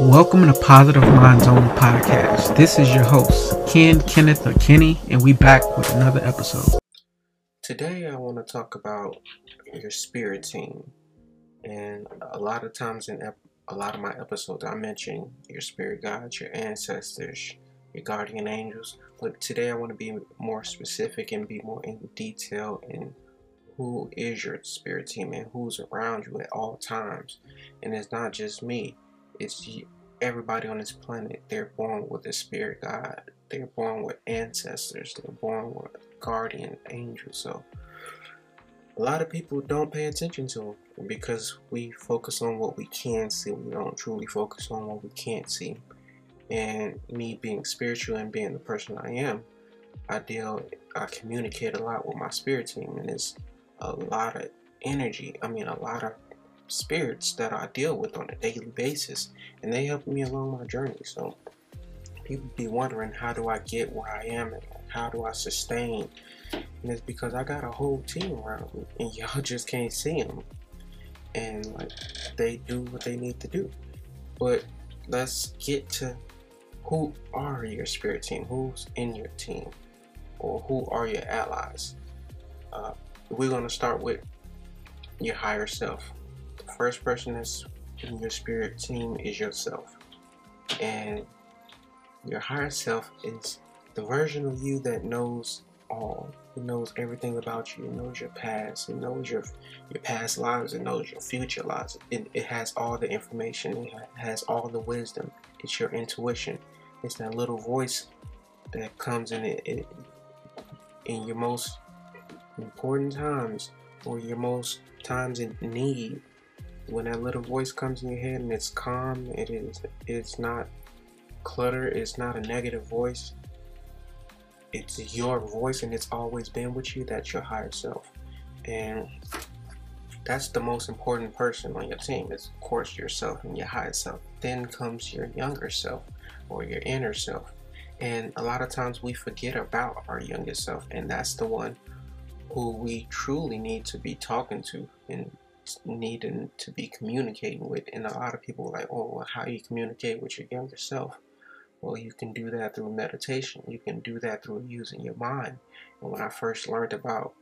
Welcome to Positive Minds Only Podcast. This is your host, Ken Kenneth or Kenny, and we back with another episode. Today I want to talk about your spirit team. And a lot of times in ep- a lot of my episodes I mention your spirit guides, your ancestors, your guardian angels. But today I want to be more specific and be more in detail in who is your spirit team and who's around you at all times. And it's not just me, it's everybody on this planet. They're born with a spirit guide, they're born with ancestors, they're born with guardian angels. So a lot of people don't pay attention to them because we focus on what we can see. We don't truly focus on what we can't see. And me being spiritual and being the person I am, I deal, I communicate a lot with my spirit team, and it's a lot of energy. I mean, a lot of spirits that I deal with on a daily basis, and they help me along my journey. So people be wondering how do I get where I am and how do I sustain, and it's because I got a whole team around me, and y'all just can't see them, and like they do what they need to do. But let's get to who are your spirit team, who's in your team, or who are your allies. Uh, we're to start with your higher self. First person that's in your spirit team is yourself. And your higher self is the version of you that knows all. It knows everything about you. It knows your past. It knows your your past lives. It knows your future lives. It, it has all the information. It has all the wisdom. It's your intuition. It's that little voice that comes in it, it in your most important times or your most times in need when that little voice comes in your head and it's calm it is it's not clutter it's not a negative voice. It's your voice and it's always been with you that's your higher self. And that's the most important person on your team is of course yourself and your higher self. Then comes your younger self or your inner self. And a lot of times we forget about our younger self and that's the one who we truly need to be talking to and needing to be communicating with. And a lot of people are like, oh, well, how you communicate with your younger self? Well, you can do that through meditation. You can do that through using your mind. And when I first learned about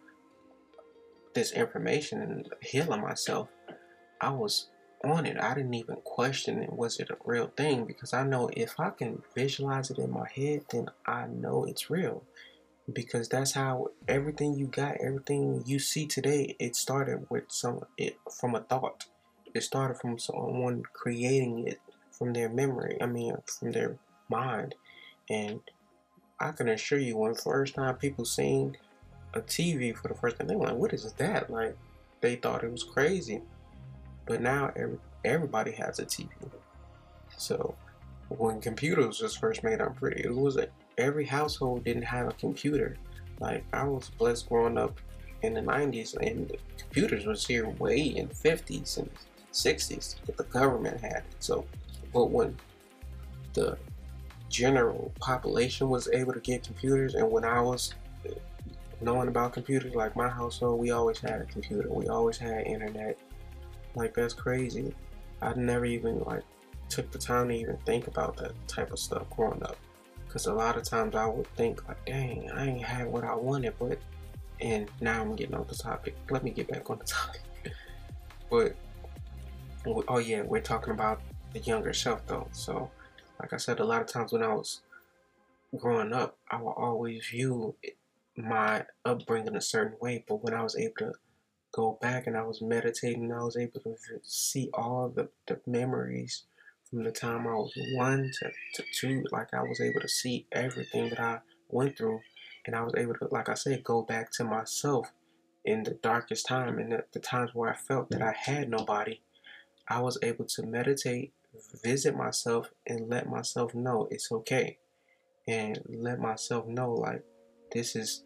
this information and healing myself, I was on it. I didn't even question it. Was it a real thing? Because I know if I can visualize it in my head, then I know it's real because that's how everything you got, everything you see today, it started with some it from a thought. It started from someone creating it from their memory. I mean, from their mind. And I can assure you, when first time people seen a TV for the first time, they were like, "What is that?" Like they thought it was crazy. But now every, everybody has a TV. So when computers was first made, I'm pretty. It was a every household didn't have a computer. Like I was blessed growing up in the 90s, and computers was here way in 50s and 60s, but the government had it. So, but when the general population was able to get computers, and when I was knowing about computers, like my household, we always had a computer. We always had internet. Like that's crazy. I never even like took the time to even think about that type of stuff growing up. Because a lot of times I would think, like, dang, I ain't had what I wanted, but, and now I'm getting off the topic. Let me get back on the topic. but, oh yeah, we're talking about the younger self though. So, like I said, a lot of times when I was growing up, I would always view my upbringing a certain way, but when I was able to go back and I was meditating, I was able to see all the, the memories from the time I was one to, to two, like I was able to see everything that I went through, and I was able to, like I said, go back to myself in the darkest time and the, the times where I felt that I had nobody. I was able to meditate, visit myself, and let myself know it's okay, and let myself know like this is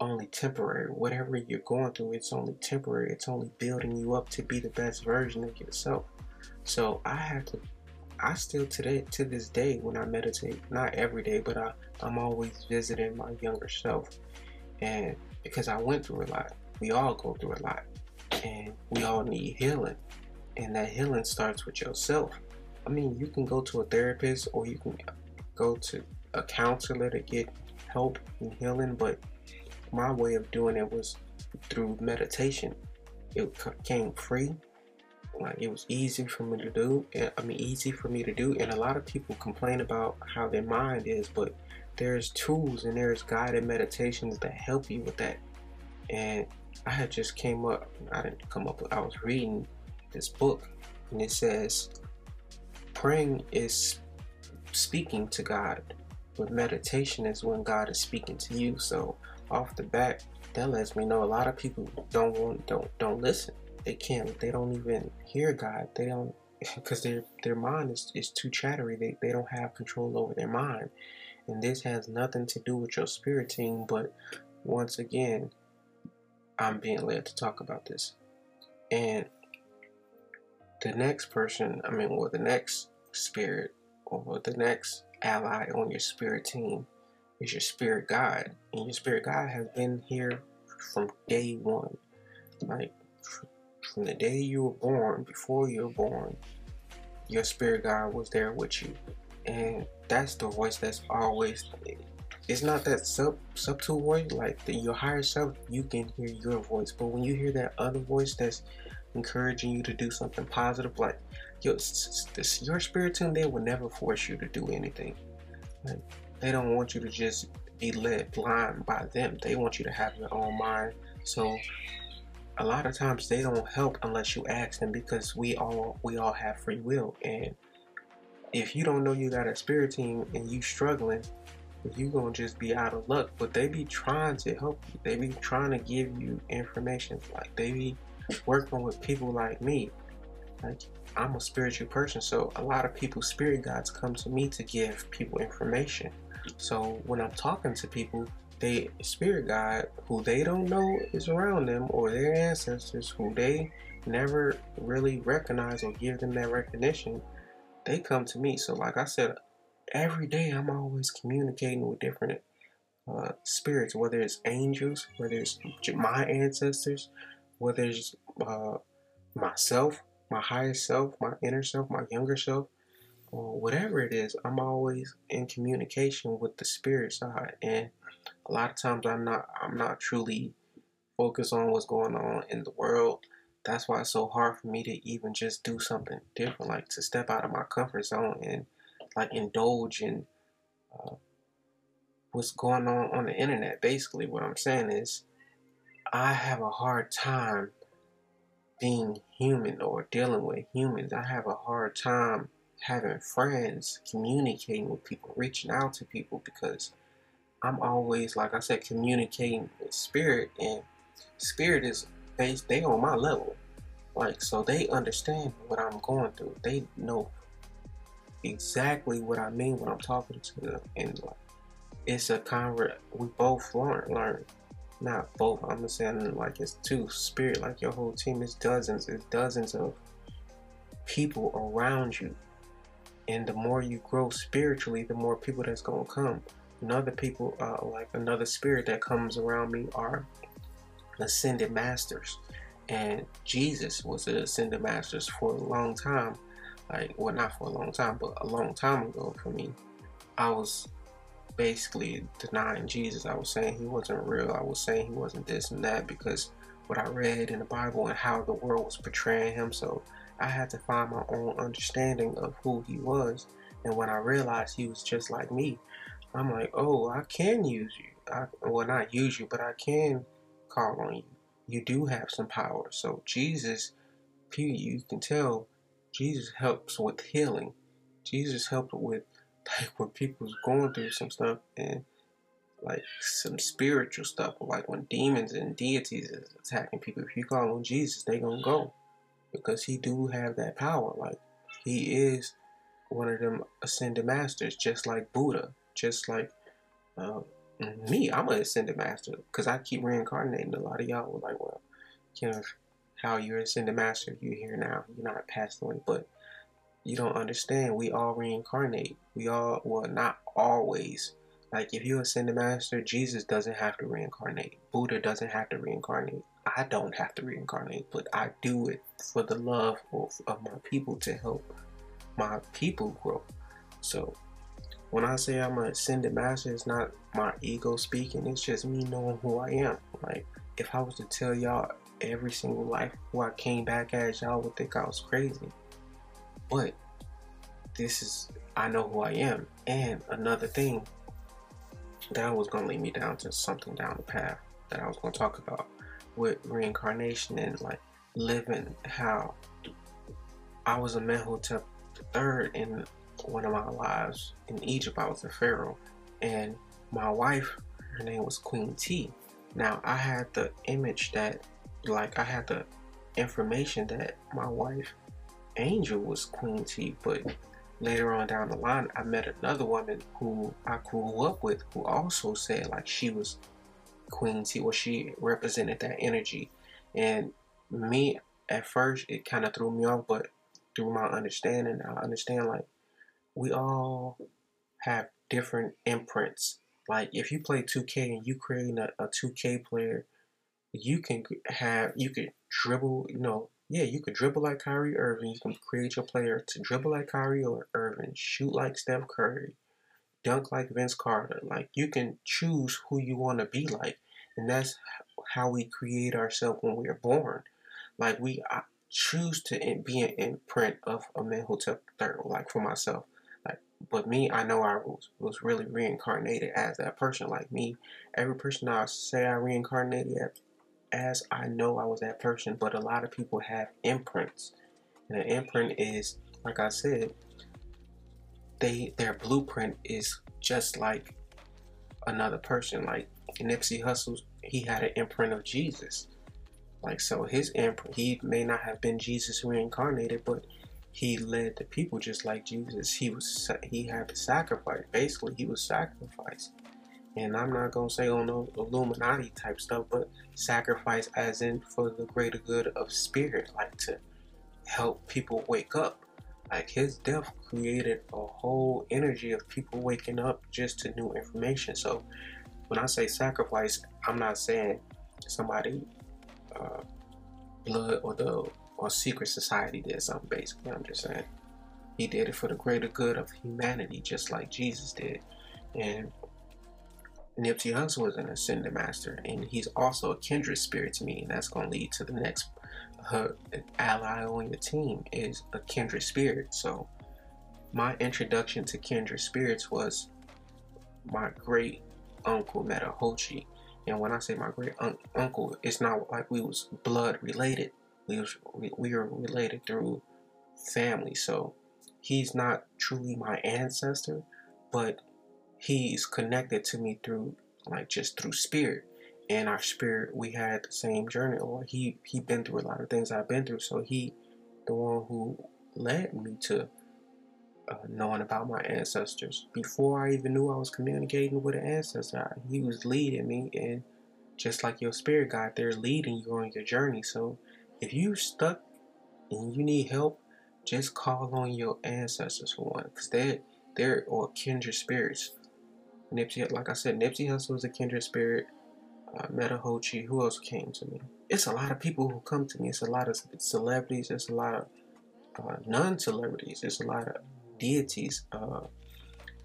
only temporary. Whatever you're going through, it's only temporary. It's only building you up to be the best version of yourself. So I had to I still today to this day when I meditate, not every day, but I, I'm always visiting my younger self. And because I went through a lot, we all go through a lot. And we all need healing. And that healing starts with yourself. I mean, you can go to a therapist or you can go to a counselor to get help and healing, but my way of doing it was through meditation. It came free. Like it was easy for me to do. I mean, easy for me to do. And a lot of people complain about how their mind is, but there's tools and there's guided meditations that help you with that. And I had just came up. I didn't come up. With, I was reading this book, and it says praying is speaking to God, but meditation is when God is speaking to you. So off the bat, that lets me know a lot of people don't want don't don't listen. They can't. They don't even hear God. They don't because their their mind is, is too chattery. They they don't have control over their mind, and this has nothing to do with your spirit team. But once again, I'm being led to talk about this, and the next person. I mean, well, the next spirit or the next ally on your spirit team is your spirit guide. And your spirit guide has been here from day one. Like from the day you were born, before you were born, your spirit guide was there with you. And that's the voice that's always it's not that sub subtle voice like the, your higher self you can hear your voice but when you hear that other voice that's encouraging you to do something positive like your, this, your spirit team they will never force you to do anything like, they don't want you to just be led blind by them. They want you to have your own mind. So a lot of times they don't help unless you ask them because we all we all have free will. And if you don't know you got a spirit team and you struggling you gonna just be out of luck. But they be trying to help you. They be trying to give you information. Like they be working with people like me. Like i'm a spiritual person so a lot of people spirit guides come to me to give people information. So when I'm talking to people, they spirit guide who they don't know is around them or their ancestors who they never really recognize or give them that recognition, they come to me. So like I said, every day I'm always communicating with different uh, spirits, whether it's angels, whether it's my ancestors, whether it's uh, myself, my higher self, my inner self, my younger self or whatever it is, I'm always in communication with the spirit side. And a lot of times I'm not I'm not truly focused on what's going on in the world. That's why it's so hard for me to even just do something different, like to step out of my comfort zone and like indulge in uh, what's going on on the internet. Basically, what I'm saying is, I have a hard time being human or dealing with humans. I have a hard time having friends, communicating with people, reaching out to people because I'm always, like I said, communicating with spirit and spirit is they they on my level. Like so they understand what I'm going through. They know exactly what I mean when I'm talking to them and like it's a convert we both learn learn. Not both, I'm saying like it's two spirit, like your whole team is dozens, it's dozens of people around you and the more you grow spiritually the more people that's going to come another people uh, like another spirit that comes around me are ascended masters. And jesus was an ascended masters for a long time. Like well not for a long time but a long time ago for me. I was basically denying jesus. I was saying he wasn't real. I was saying he wasn't this and that because what i read in the bible and how the world was portraying him. So I had to find my own understanding of who he was. And when I realized he was just like me, I'm like, oh, I can use you. I, well, not use you, but I can call on you. You do have some power. So Jesus, you can tell, Jesus helps with healing. Jesus helped with like when people's going through some stuff and like some spiritual stuff, like when demons and deities is attacking people. If you call on Jesus, they gonna go because he do have that power. Like he is one of them ascended masters, just like Buddha, just like uh, me. I'm an ascended master because I keep reincarnating. A lot of y'all were like, well, you know, how you're ascended master, you're here now, you're not passed away, but you don't understand. We all reincarnate. We all, well, not always. Like if you're ascended master, Jesus doesn't have to reincarnate. Buddha doesn't have to reincarnate. I don't have to reincarnate, but I do it for the love of, of my people to help my people grow. So when I say I'm an ascended master, it's not my ego speaking. It's just me knowing who I am. Like if I was to tell y'all every single life who I came back as, y'all would think I was crazy. But this is I know who I am. And another thing that was gonna lead me down to something down the path that I was gonna talk about with reincarnation and like living how I was a man Amenhotep the third in one of my lives in Egypt. I was a pharaoh, and my wife, her name was Queen Tiye. Now I had the image that, like, I had the information that my wife, Angel, was Queen Tiye, but later on down the line, I met another woman who I grew up with who also said like she was Queen Tiye, or she represented that energy. And me, at first, it kind of threw me off, but through my understanding, I understand like we all have different imprints. Like if you play 2K and you create a, a 2K player, you can have you could dribble, you know, yeah, you could dribble like Kyrie Irving. You can create your player to dribble like Kyrie or Irving, shoot like Steph Curry, dunk like Vince Carter. Like you can choose who you want to be like, and that's how we create ourselves when we are born. Like we choose to be an imprint of a Amenhotep III. Like for myself, but me, I know I was was really reincarnated as that person. Like me, every person I say I reincarnated as I know I was that person, but a lot of people have imprints. And an imprint is, like I said, they their blueprint is just like another person. Like Nipsey Hussle, he had an imprint of Jesus. Like so, his imprint, he may not have been Jesus reincarnated, but he led the people just like Jesus. He was he had to sacrifice. Basically, he was sacrificed and I'm not gonna say on no Illuminati type stuff, but sacrifice as in for the greater good of spirit, like to help people wake up. Like his death created a whole energy of people waking up just to new information. So when I say sacrifice, I'm not saying somebody uh, blood or the or secret society did something. Basically, I'm just saying he did it for the greater good of humanity, just like Jesus did. And Nipsey Hussle is an ascended master, and he's also a kindred spirit to me, and that's going to lead to the next ally on your team is a kindred spirit. So, my introduction to kindred spirits was my great uncle Metahochi, and when I say my great un- uncle, it's not like we was blood related. We we, were related through family. So, he's not truly my ancestor, but he's connected to me through like just through spirit. And our spirit we had the same journey. Or he he been through a lot of things i've been through. So he the one who led me to uh, knowing about my ancestors. Before i even knew i was communicating with an ancestor he was leading me. And just like your spirit guide they're leading you on your journey. So if you stuck and you need help just call on your ancestors for one because they're they're or kindred spirits Nipsey, like I said, Nipsey Hussle is a kindred spirit. Uh, Chi. who else came to me? It's a lot of people who come to me. It's a lot of celebrities. It's a lot of uh, non-celebrities. It's a lot of deities. Uh,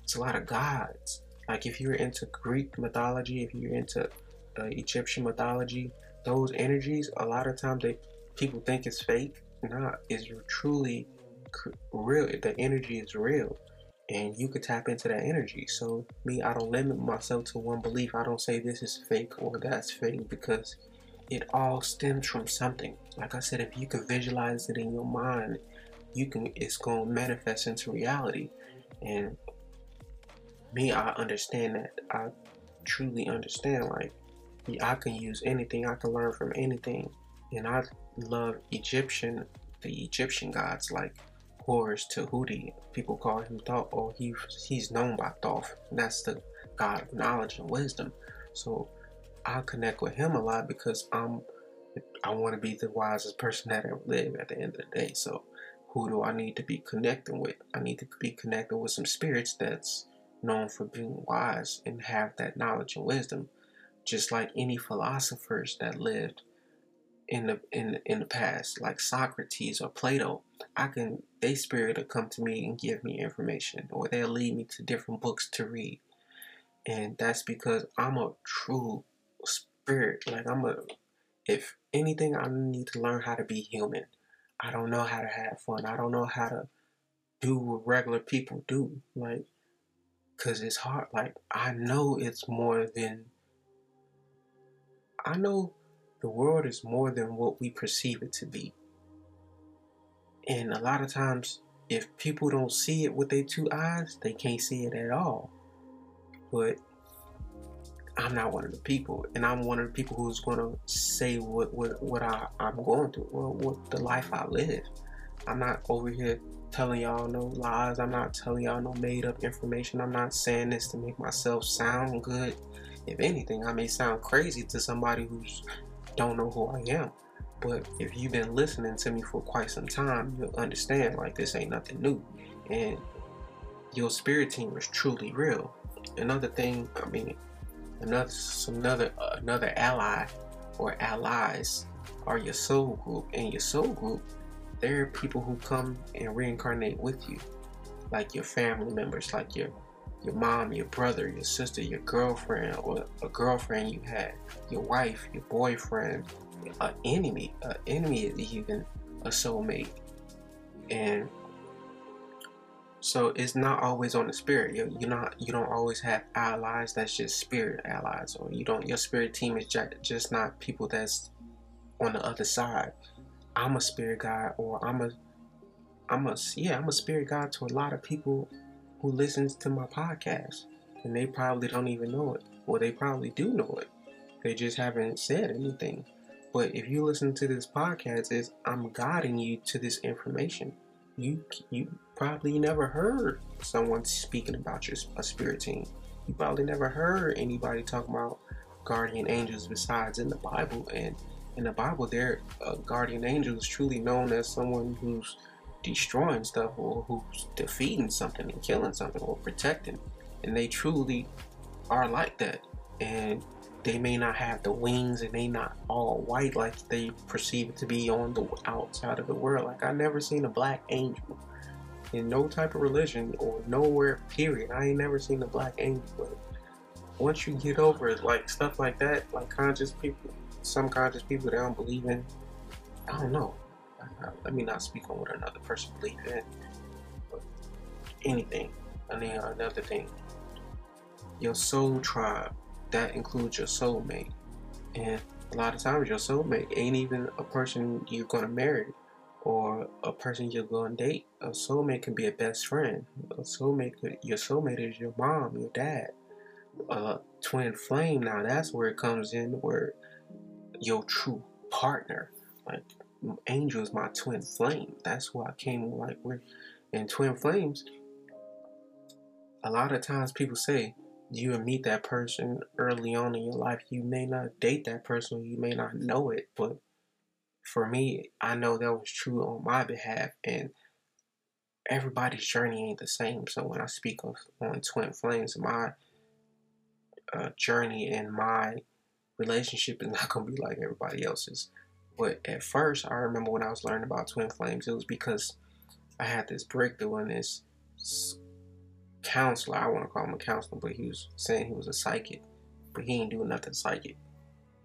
it's a lot of gods. Like if you're into Greek mythology, if you're into uh, Egyptian mythology, those energies, a lot of times they people think it's fake. Nah, it's truly real. The energy is real and you could tap into that energy. So me, I don't limit myself to one belief. I don't say this is fake or that's fake because it all stems from something. Like I said, if you can visualize it in your mind, you can it's gonna manifest into reality. And me, I understand that. I truly understand. Like I can use anything. I can learn from anything. And I love Egyptian, the Egyptian gods like Horus Tahuti. People call him Thoth, or he, he's known by Thoth. That's the God of knowledge and wisdom. So I connect with him a lot because I'm I want to be the wisest person that ever lived at the end of the day. So who do I need to be connecting with? I need to be connecting with some spirits that's known for being wise and have that knowledge and wisdom. Just like any philosophers that lived in the in in the past, like Socrates or Plato. I can they spirit will come to me and give me information or they'll lead me to different books to read. And that's because I'm a true spirit. Like I'm a if anything I need to learn how to be human. I don't know how to have fun. I don't know how to do what regular people do. Like cuz it's hard. Like I know it's more than I know the world is more than what we perceive it to be. And a lot of times, if people don't see it with their two eyes, they can't see it at all. But I'm not one of the people, and I'm one of the people who's going to say what what, what I, I'm going through, well, what the life I live. I'm not over here telling y'all no lies. I'm not telling y'all no made up information. I'm not saying this to make myself sound good. If anything, I may sound crazy to somebody who's don't know who I am. But if you've been listening to me for quite some time, you'll understand like this ain't nothing new. And your spirit team is truly real. Another thing, I mean, another another another ally or allies are your soul group. And your soul group, there are people who come and reincarnate with you, like your family members, like your your mom, your brother, your sister, your girlfriend, or a girlfriend you had, your wife, your boyfriend, an enemy. An enemy is even a soulmate. And so it's not always on the spirit. You're, you're not. You don't always have allies. That's just spirit allies, or you don't. Your spirit team is just not people that's on the other side. I'm a spirit guide, or I'm a, I'm a yeah, I'm a spirit guide to a lot of people who listens to my podcast, and they probably don't even know it, or they probably do know it. They just haven't said anything. But if you listen to this podcast, is I'm guiding you to this information. You you probably never heard someone speaking about your a spirit team. You probably never heard anybody talking about guardian angels besides in the Bible. And in the Bible, their uh, guardian angel is truly known as someone who's destroying stuff or who's defeating something and killing something or protecting. And they truly are like that. And they may not have the wings and they not all white like they perceive it to be on the outside of the world. Like I never seen a black angel in no type of religion or nowhere period. I ain't never seen a black angel. But once you get over it, like stuff like that, like conscious people, some conscious people they don't believe in. I don't know. Uh, let me not speak on what another person believes in. But anything. I mean, another thing. Your soul tribe that includes your soulmate. And a lot of times your soulmate ain't even a person you're gonna marry or a person you're gonna date. A soulmate can be a best friend. A soulmate your soulmate is your mom, your dad. A twin flame now that's where it comes in where your true partner. Like Angel is my twin flame. That's why I came like with in twin flames. A lot of times people say you meet that person early on in your life. You may not date that person, you may not know it, but for me, I know that was true on my behalf, and everybody's journey ain't the same. So when I speak of on twin flames, my uh, journey and my relationship is not gonna be like everybody else's. But at first, I remember when I was learning about twin flames, it was because I had this breakthrough in this counselor. I want to call him a counselor, but he was saying he was a psychic, but he ain't doing nothing psychic.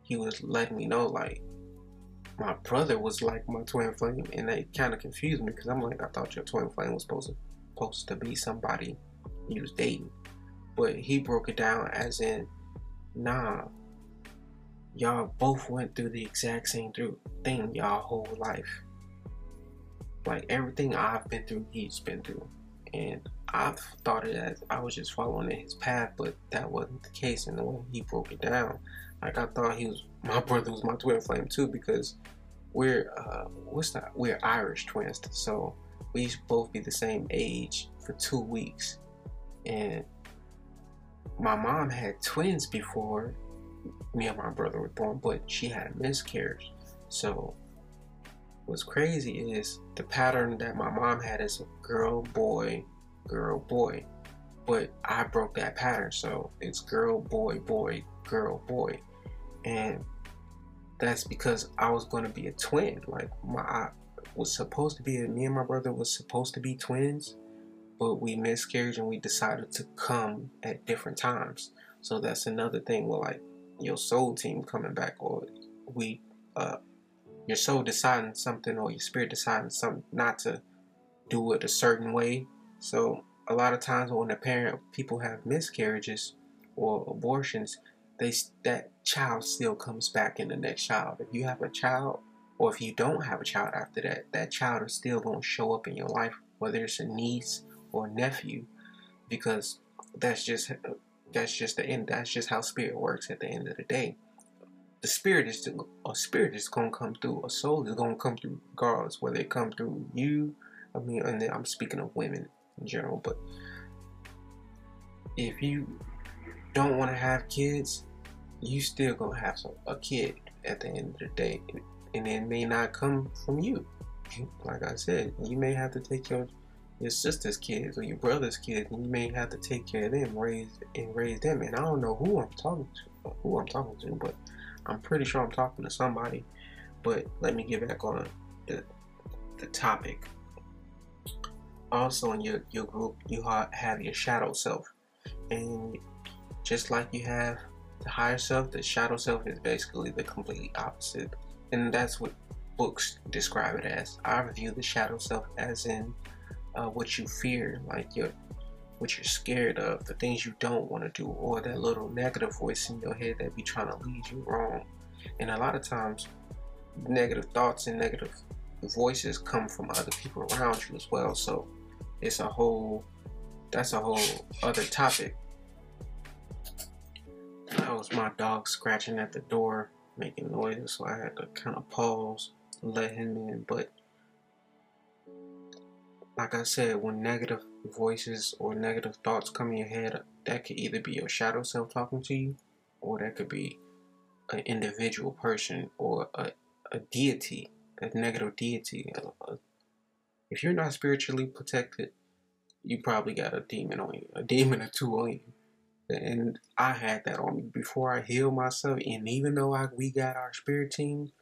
He was letting me know like my brother was like my twin flame, and it kind of confused me because I'm like, I thought your twin flame was supposed to supposed to be somebody you was dating, but he broke it down as in, nah, y'all both went through the exact same through thing y'all whole life. Like everything I've been through, he's been through, and I thought it as I was just following in his path, but that wasn't the case. And the way he broke it down, like I thought he was my brother was my twin flame too because we're uh, what's that? We're Irish twins, so we used both be the same age for two weeks. And my mom had twins before me and my brother were born, but she had a miscarriage. So what's crazy is the pattern that my mom had is girl, boy, girl, boy. But I broke that pattern, so it's girl, boy, boy, girl, boy. And that's because I was going to be a twin. Like my I was supposed to be me and my brother was supposed to be twins, but we miscarried and we decided to come at different times. So that's another thing with like your soul team coming back or we uh your soul deciding something or your spirit deciding something not to do it a certain way. So a lot of times when a parent people have miscarriages or abortions, they that child still comes back in the next child. If you have a child or if you don't have a child after that, that child is still going to show up in your life, whether it's a niece or a nephew, because that's just that's just the end. That's just how spirit works. At the end of the day, the spirit is to, a spirit is gonna come through. A soul is gonna come through regardless, whether it come through you. I mean, and I'm speaking of women in general, but if you don't want to have kids, you still gonna have some, a kid at the end of the day, and it may not come from you. Like I said, you may have to take your your sister's kids or your brother's kids, and you may have to take care of them, raise and raise them. And I don't know who I'm talking to, who I'm talking to, but I'm pretty sure I'm talking to somebody. But let me get back on the the topic. Also, in your your group, you have your shadow self, and just like you have the higher self, the shadow self is basically the completely opposite, and that's what books describe it as. I view the shadow self as in uh, what you fear, like your what you're scared of, the things you don't want to do, or that little negative voice in your head that be trying to lead you wrong. And a lot of times, negative thoughts and negative voices come from other people around you as well. So it's a whole that's a whole other topic. That was my dog scratching at the door, making noises, so I had to kind of pause, let him in. But like I said, when negative voices or negative thoughts come in your head, that could either be your shadow self talking to you, or that could be an individual person or a, a deity, a negative deity. If you're not spiritually protected, you probably got a demon on you, a demon or two on you. And I had that on me before I healed myself. And even though I, we got our spirit team,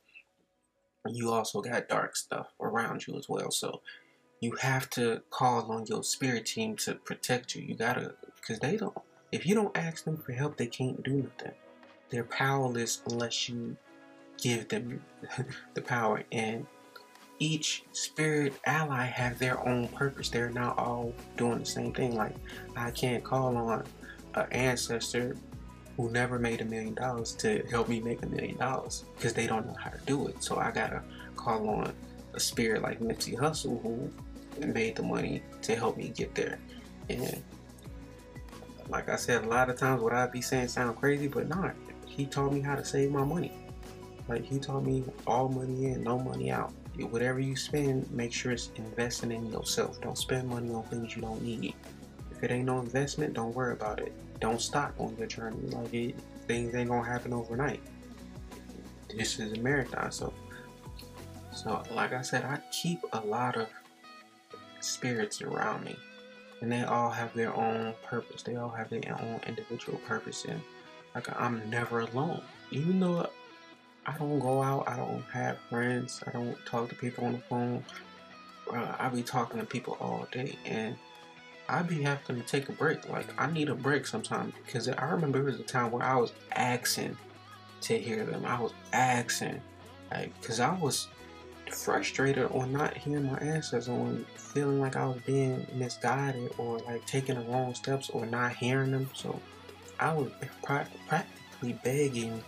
you also got dark stuff around you as well. So you have to call on your spirit team to protect you. You gotta, because they don't, if you don't ask them for help, they can't do nothing. They're powerless unless you give them the power. And each spirit ally have their own purpose. They're not all doing the same thing. Like, I can't call on an ancestor who never made a million dollars to help me make a million dollars because they don't know how to do it. So I gotta call on a spirit like Nipsey Hussle who made the money to help me get there. And like I said, a lot of times what I be saying sound crazy, but not. He taught me how to save my money. Like he taught me all money in, no money out. Whatever you spend, make sure it's investing in yourself. Don't spend money on things you don't need. If it ain't no investment, don't worry about it. Don't stop on your journey. Like it, things ain't gonna happen overnight. This is a marathon, so so like I said, I keep a lot of spirits around me. And they all have their own purpose. They all have their own individual purpose. And like I'm never alone. Even though I don't go out, I don't have friends, I don't talk to people on the phone. Uh, I be talking to people all day, and I be having to take a break. Like I need a break sometimes because I remember there was a time where I was asking to hear them. I was asking, like, because I was frustrated on not hearing my answers, on feeling like I was being misguided or like taking the wrong steps or not hearing them. So I was practically begging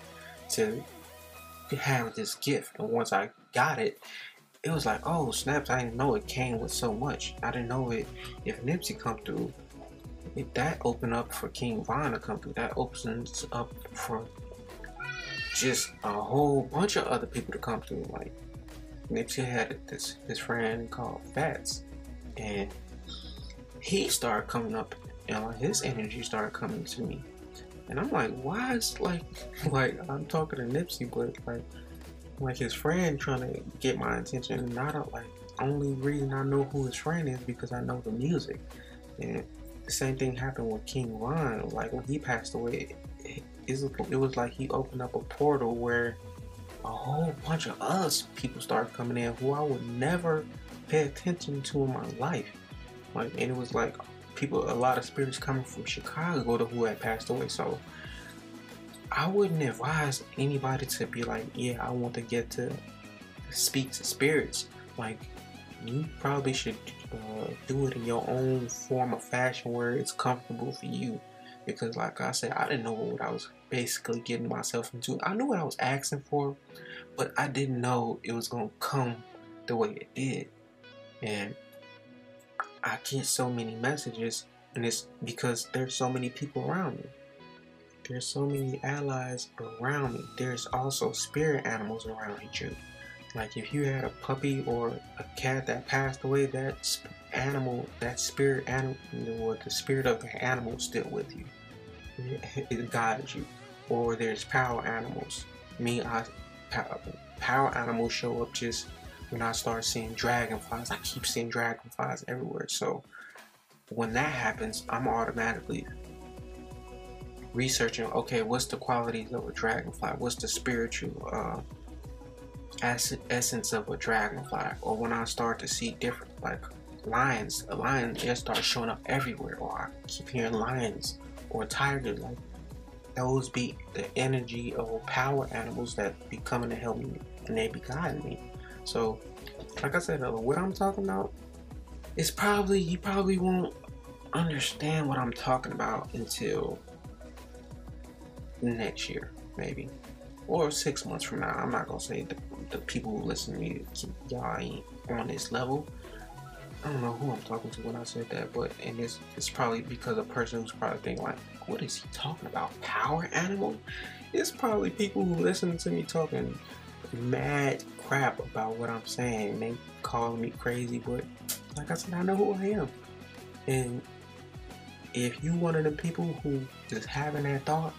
to have this gift. And once I got it, it was like, oh snaps! I didn't know it came with so much. I didn't know it. If Nipsey come through, if that opened up for King Von to come through, that opens up for just a whole bunch of other people to come through. Like Nipsey had this his friend called Fatts, and he started coming up, and like his energy started coming to me, and I'm like, why is like like I'm talking to Nipsey, but like like his friend trying to get my attention, and I don't like only reason I know who his friend is because I know the music, and the same thing happened with King Von. Like when he passed away, it, it was like he opened up a portal where a whole bunch of us people started coming in who I would never pay attention to in my life. Like, and it was like people, a lot of spirits coming from Chicago to who had passed away. So I wouldn't advise anybody to be like, yeah, I want to get to speak to spirits. Like, you probably should uh, do it in your own form of fashion where it's comfortable for you. Because, like I said, I didn't know what I was basically getting myself into. I knew what I was asking for, but I didn't know it was to come the way it did. And I get so many messages, and it's because there's so many people around me. There's so many allies around me. There's also spirit animals around you. Like if you had a puppy or a cat that passed away, that animal, that spirit animal, or the spirit of the animal is still with you. It guides you. Or there's power animals. Me, I power animals show up just when I start seeing dragonflies. I keep seeing dragonflies everywhere. So when that happens, I'm automatically researching. Okay, what's the qualities of a dragonfly? What's the spiritual? Uh, essence of a dragonfly or when I start to see different like lions a lion just starts showing up everywhere or I keep hearing lions or tigers like those be the energy of power animals that be coming to help me and they be guiding me so like I said uh, what I'm talking about is probably you probably won't understand what I'm talking about until next year maybe or six months from now. I'm not gonna say the, the people who listen to me, y'all ain't on this level. I don't know who I'm talking to when I said that, but and it's it's probably because a person who's probably thinking like, what is he talking about? Power animal? It's probably people who listen to me talking mad crap about what I'm saying. They call me crazy, but like I said, I know who I am. And if you one of the people who just having that thought,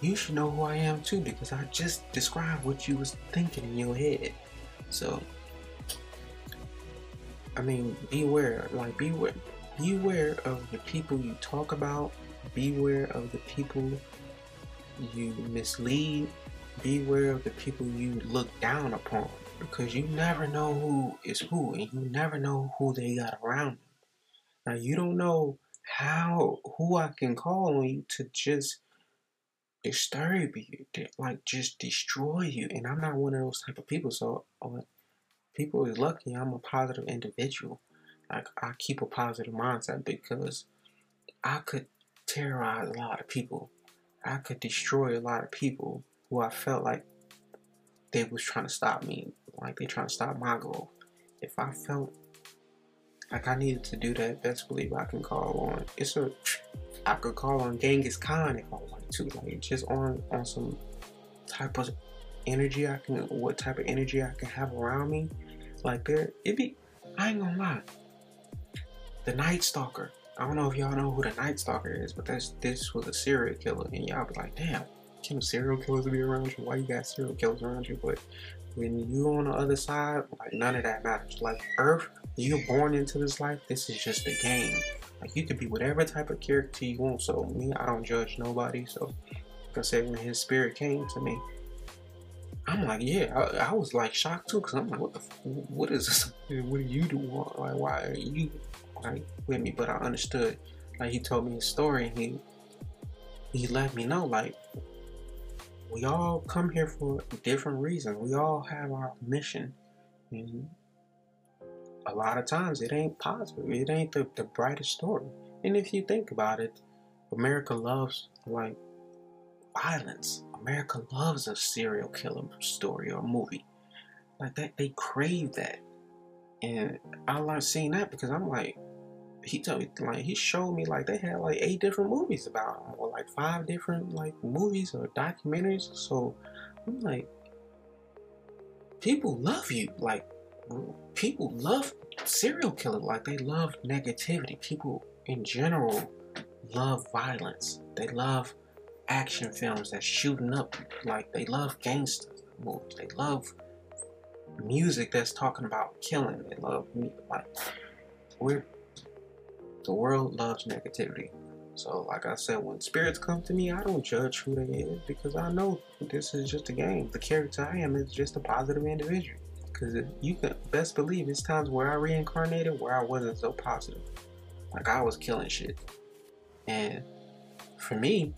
you should know who I am too because I just described what you was thinking in your head. So, I mean, beware, like beware, beware of the people you talk about. Beware of the people you mislead. Beware of the people you look down upon because you never know who is who and you never know who they got around. Now you don't know how who I can call on you to just disturb you, like just destroy you. And I'm not one of those type of people. So uh, people is lucky I'm a positive individual. Like I keep a positive mindset because I could terrorize a lot of people. I could destroy a lot of people who I felt like they was trying to stop me, like they trying to stop my growth. If I felt like I needed to do that, best believe I can call on. It's a I could call on Genghis Khan if I wanted to, like just on on some type of energy I can, what type of energy I can have around me. Like there, it be. I ain't gonna lie. The Night Stalker. I don't know if y'all know who the Night Stalker is, but that's this was a serial killer, and y'all be like, damn, can serial killers be around you? Why you got serial killers around you? But when you on the other side, like none of that matters. Like Earth, you're born into this life. This is just a game. Like you could be whatever type of character you want. So me, I don't judge nobody. So like I said, when his spirit came to me, I'm like, yeah, I, I was like shocked too, cause I'm like, what the, what is this? What do you do? Like, why are you like with me? But I understood. Like he told me his story, and he he let me know like we all come here for different reasons. We all have our mission, and a lot of times it ain't positive. It ain't the, the brightest story. And if you think about it, America loves like violence. America loves a serial killer story or movie. Like that they crave that. And I like seeing that because I'm like he told me like he showed me like they had like eight different movies about him or like five different like movies or documentaries. So I'm like people love you. Like people love serial killer like they love negativity people in general love violence they love action films that shooting up like they love gangster movies they love music that's talking about killing they love me. like we're the world loves negativity So, like I said, when spirits come to me, I don't judge who they is because I know this is just a game. The character I am is just a positive individual. Because you can best believe it's times where I reincarnated where I wasn't so positive. Like I was killing shit. And for me,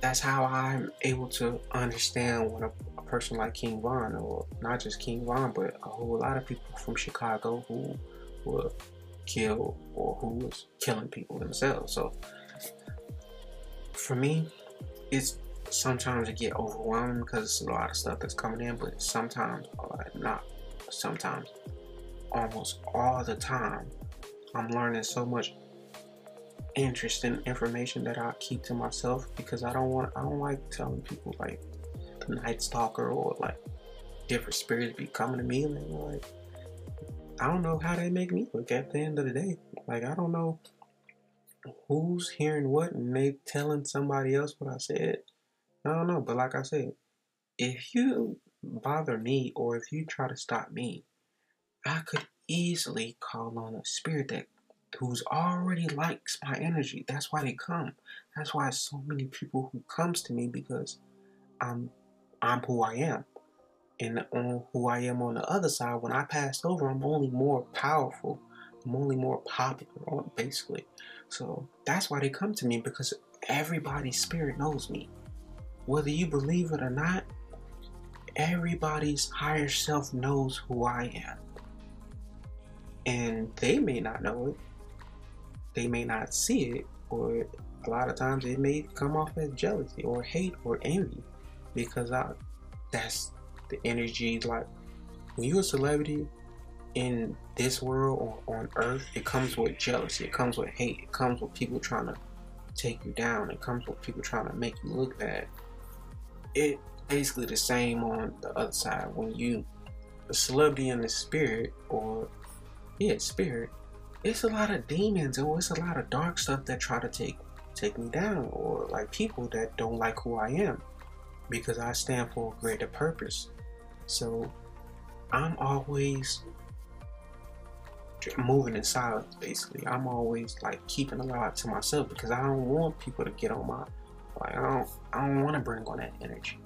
that's how I'm able to understand when a, a, person like King Von, or not just King Von, but a whole lot of people from Chicago who were killed or who was killing people themselves. So for me, it's sometimes I get overwhelmed because it's a lot of stuff that's coming in, but sometimes, not sometimes, almost all the time, I'm learning so much interesting information that I keep to myself because I don't want I don't like telling people like the night stalker or like different spirits be coming to me and like I don't know how they make me look at the end of the day. Like I don't know who's hearing what and they telling somebody else what I said. I don't know, but like I said, if you bother me or if you try to stop me, I could easily call on a spirit that who's already likes my energy. That's why they come. That's why so many people who comes to me because I'm I'm who I am. And on who I am on the other side, when I passed over, I'm only more powerful. I'm only more popular, uh, basically. So that's why they come to me because everybody's spirit knows me. Whether you believe it or not, everybody's higher self knows who I am. And they may not know it, they may not see it, or a lot of times it may come off as jealousy or hate or envy because I, that's the energy. Like when you're a celebrity in this world or on earth, it comes with jealousy, it comes with hate, it comes with people trying to take you down, it comes with people trying to make you look bad. It basically the same on the other side when you a celebrity in the spirit or yeah spirit it's a lot of demons or it's a lot of dark stuff that try to take take me down or like people that don't like who I am because I stand for a greater purpose. So I'm always moving in silence basically. I'm always like keeping a lot to myself because I don't want people to get on my like I don't I don't want to bring on that energy.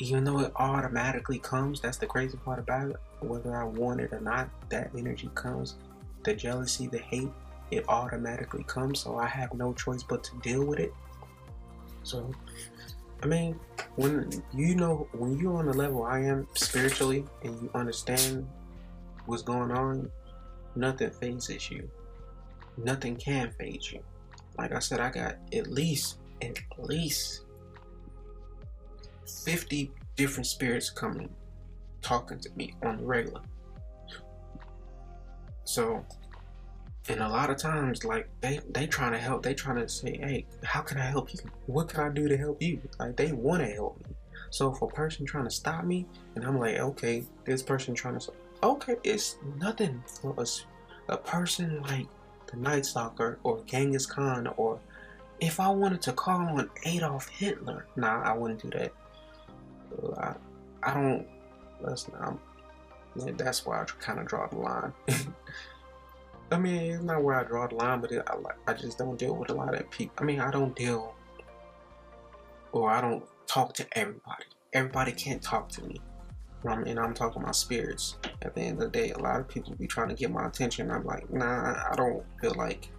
Even though it automatically comes, that's the crazy part about it. Whether I want it or not, that energy comes the jealousy, the hate, it automatically comes. So I have no choice but to deal with it. So, I mean, when you know, when you're on the level I am spiritually and you understand what's going on, nothing phases you. Nothing can phase you. Like I said, I got at least, at least 50 different spirits coming talking to me on the regular. So, and a lot of times, like they they trying to help. They trying to say, "Hey, how can I help you? What can I do to help you?" Like they want to help me. So if a person trying to stop me, and I'm like, "Okay, this person trying to," okay, it's nothing for us. A person like the Night Stalker or Genghis Khan, or if I wanted to call on Adolf Hitler, nah, I wouldn't do that. Uh, I, I don't. Listen, I'm that's why I kind of draw the line. I mean, it's not where I draw the line, but it, I, I just don't deal with a lot of people. I mean, I don't deal, or I don't talk to everybody. Everybody can't talk to me. I mean, I'm talking about spirits. At the end of the day, a lot of people be trying to get my attention. I'm like, nah, I don't feel like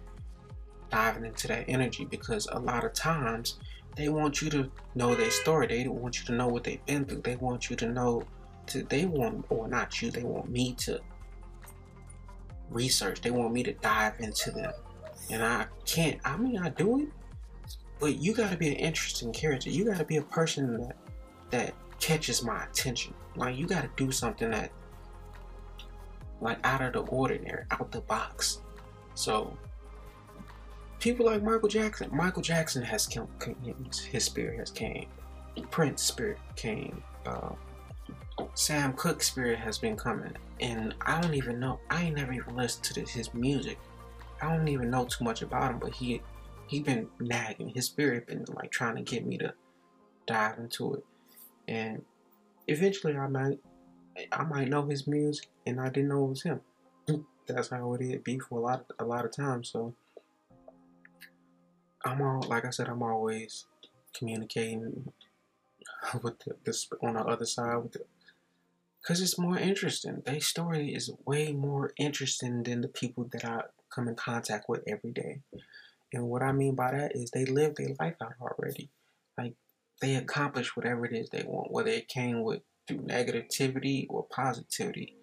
diving into that energy because a lot of times they want you to know their story. They want you to know what they've been through. They want you to know to they want or not you they want me to research. They want me to dive into them. And i can't i mean i do it but you got to be an interesting character. You got to be a person that that catches my attention. Like you got to do something that like out of the ordinary out the box. So people like michael jackson michael jackson has come his spirit has came. Prince spirit came uh, Sam Cooke spirit has been coming, and I don't even know. I ain't never even listened to this, his music. I don't even know too much about him, but he he been nagging. His spirit been like trying to get me to dive into it, and eventually I might I might know his music, and I didn't know it was him. That's how it be for a lot a lot of times. So I'm all like I said, I'm always communicating with the, on the other side with the because it's more interesting. Their story is way more interesting than the people that I come in contact with every day. And what I mean by that is they live their life out already. Like they accomplish whatever it is they want, whether it came with through negativity or positivity.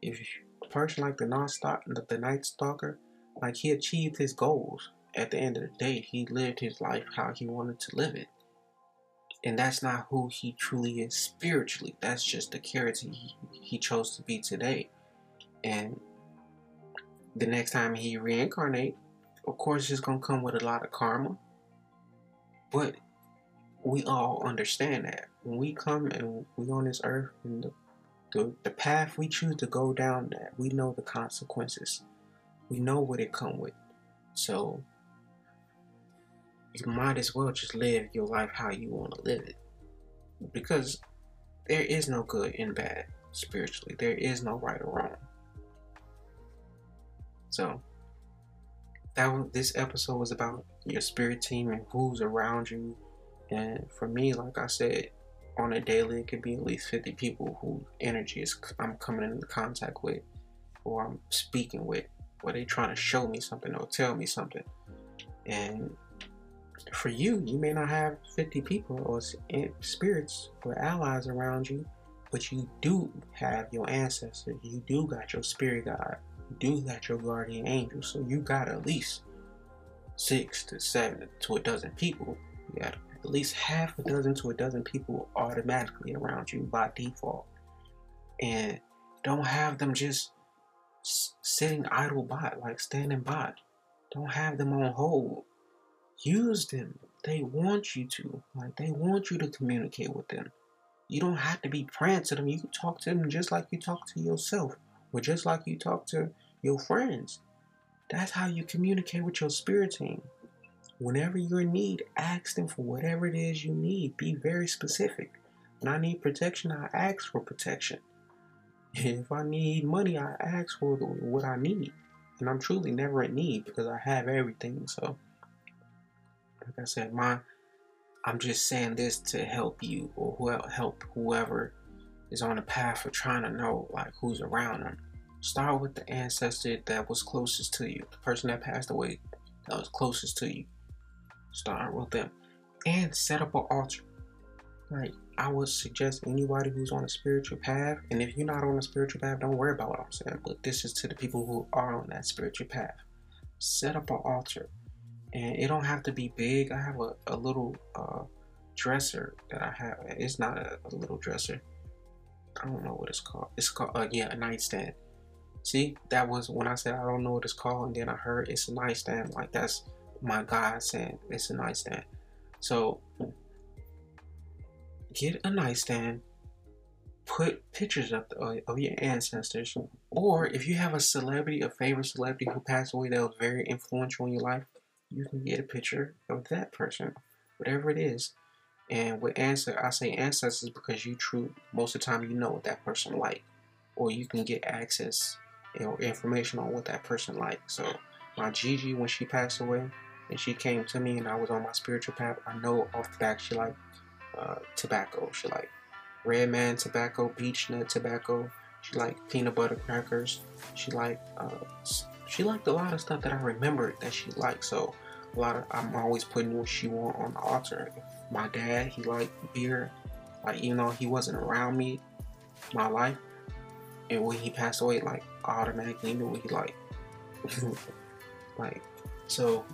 If a person like the non-stop, the Night Stalker, like he achieved his goals. At the end of the day, he lived his life how he wanted to live it. And that's not who he truly is spiritually. That's just the character he, he chose to be today. And the next time he reincarnate, of course, it's gonna come with a lot of karma. But we all understand that when we come and we on this earth and the, the, the path we choose to go down that we know the consequences we know what it come with so you might as well just live your life how you want to live it. Because there is no good and bad spiritually. There is no right or wrong. So that this episode was about your spirit team and who's around you. And for me like i said on a daily, it could be at least 50 people whose energy is I'm coming into contact with or I'm speaking with, or they trying to show me something or tell me something. And for you, you may not have 50 people or eh, spirits or allies around you, but you do have your ancestors. You do got your spirit guide. You do got your guardian angel. So you got at least six to seven to a dozen people. You got at least half a dozen to a dozen people automatically around you by default. And don't have them just sitting idle by, like standing by. Don't have them on hold. Use them. They want you to. Like, they want you to communicate with them. You don't have to be praying to them. You can talk to them just like you talk to yourself, or just like you talk to your friends. That's how you communicate with your spirit team. Whenever you're in need, ask them for whatever it is you need. Be very specific. When I need protection, I ask for protection. If I need money, I ask for what I need. And I'm truly never in need because I have everything. So, like I said, my I'm just saying this to help you or help whoever is on the path of trying to know like who's around them. Start with the ancestor that was closest to you, the person that passed away that was closest to you start with them and set up an altar. Like I would suggest anybody who's on a spiritual path, and if you're not on a spiritual path, don't worry about what I'm saying. But this is to the people who are on that spiritual path. Set up an altar, and it don't have to be big. I have a, a little uh, dresser that I have. It's not a, a, little dresser. I don't know what it's called. It's called uh, yeah, a nightstand. See, that was when I said I don't know what it's called, and then I heard it's a nightstand. Like that's my God saying it's a nightstand. So get a nightstand, put pictures of, of your ancestors, or if you have a celebrity, a favorite celebrity who passed away that was very influential in your life, you can get a picture of that person, whatever it is. And with answer, I say ancestors because you true most of the time you know what that person like, or you can get access or information on what that person like. So my Gigi, when she passed away, and she came to me and I was on my spiritual path, I know off the back she like uh, tobacco. She like red man tobacco, beech nut tobacco. She like peanut butter crackers. She like uh, she liked a lot of stuff that I remembered that she liked. So a lot of I'm always putting what she want on the altar. My dad, he liked beer. Like even though he wasn't around me my life, and when he passed away, like automatically knew what he liked. like so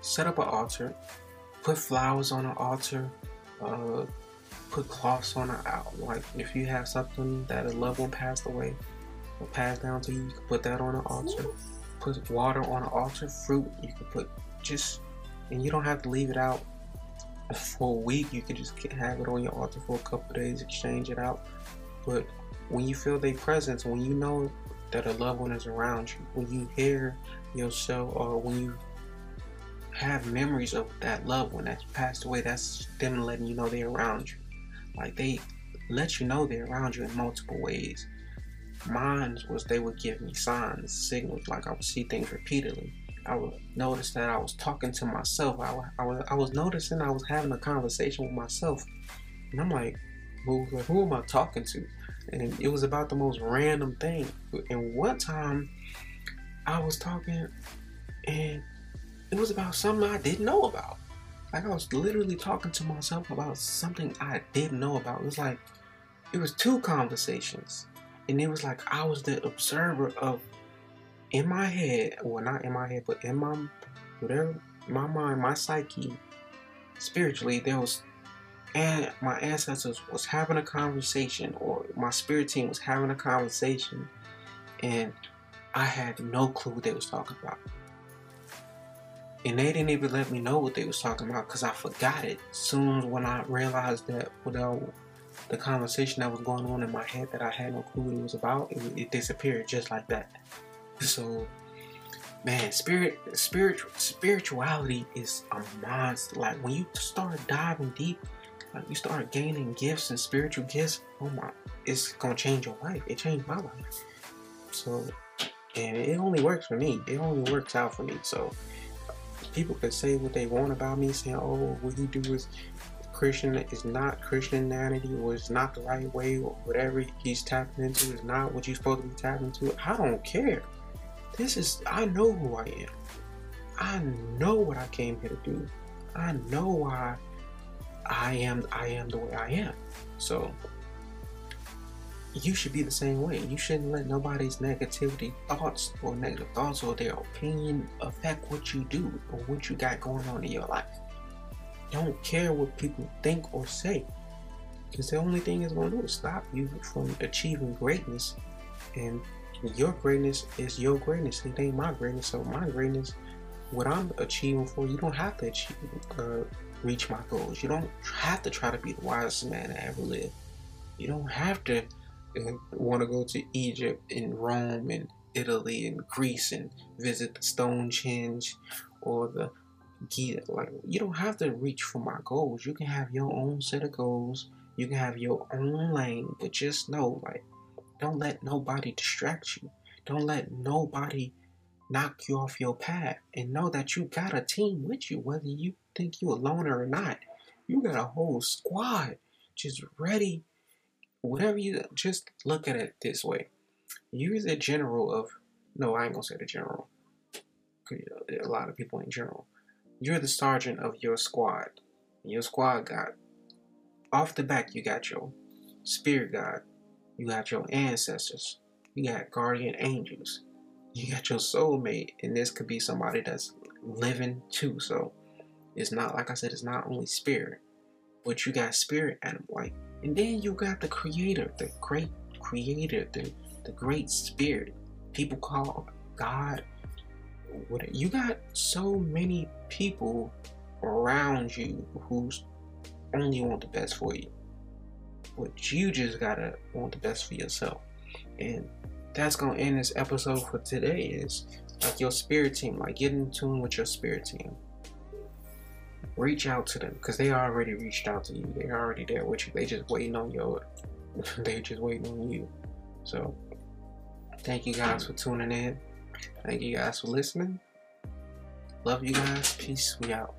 set up an altar, put flowers on an altar, uh, put cloths on it. Like if you have something that a loved one passed away or passed down to you, you can put that on an altar. Put water on an altar, fruit. You can put just, and you don't have to leave it out for a week. You can just have it on your altar for a couple days, exchange it out. But when you feel their presence, when you know that a loved one is around you, when you hear yourself, or when you have memories of that loved one that's passed away, that's them letting you know they're around you. Like they let you know they're around you in multiple ways. Mine was they would give me signs, signals, like I would see things repeatedly. I would notice that I was talking to myself. I, I, was, I was noticing I was having a conversation with myself. And I'm like, well, who am I talking to? And it was about the most random thing. And one time I was talking and it was about something I didn't know about. Like I was literally talking to myself about something I didn't know about. It was like it was two conversations. And it was like I was the observer of in my head, well not in my head, but in my whatever my mind, my psyche, spiritually, there was and my ancestors was having a conversation or my spirit team was having a conversation and I had no clue what they was talking about. And they didn't even let me know what they was talking about because I forgot it. Soon when I realized that without the conversation that was going on in my head that I had no clue what it was about, it, it disappeared just like that. So, man, spirit, spiritual, spirituality is a monster. Like when you start diving deep, like you start gaining gifts and spiritual gifts. Oh my, it's gonna change your life. It changed my life. So, and it only works for me. It only works out for me. So, people can say what they want about me, saying, "Oh, what you do is Christian is not Christianity or it's not the right way or whatever he's tapping into is not what you're supposed to be tapping into. I don't care. This is I know who I am. I know what I came here to do. I know why I am I am the way I am. So you should be the same way. You shouldn't let nobody's negativity thoughts or negative thoughts or their opinion affect what you do or what you got going on in your life. Don't care what people think or say. Because the only thing it's going to do is stop you from achieving greatness. And your greatness is your greatness. It ain't my greatness. So my greatness, what I'm achieving for, you don't have to achieve, uh, reach my goals. You don't have to try to be the wisest man that ever lived. You don't have to uh, want to go to Egypt and Rome and Italy and Greece and visit the Stonehenge or the get like you don't have to reach for my goals. You can have your own set of goals. You can have your own lane, but just know like don't let nobody distract you. Don't let nobody knock you off your path and know that you got a team with you whether you think you alone or not. You got a whole squad just ready whatever you just look at it this way. You're the general of no, I ain't gonna say the general. Uh, a lot of people in general you're the sergeant of your squad. Your squad got off the back you got your spirit guide, you got your ancestors, you got guardian angels, you got your soulmate, and this could be somebody that's living too. So it's not like I said, it's not only spirit, but you got spirit animal like and then you got the creator, the great creator, the the great spirit. People call God what you got so many people around you who's only want the best for you. But you just gotta want the best for yourself. And that's gonna end this episode for today is like your spirit team, like get in tune with your spirit team. Reach out to them because they already reached out to you. They're already there with you. They just waiting on your they just waiting on you. So thank you guys mm. for tuning in. Thank you guys for listening. Love you guys. Peace. We out.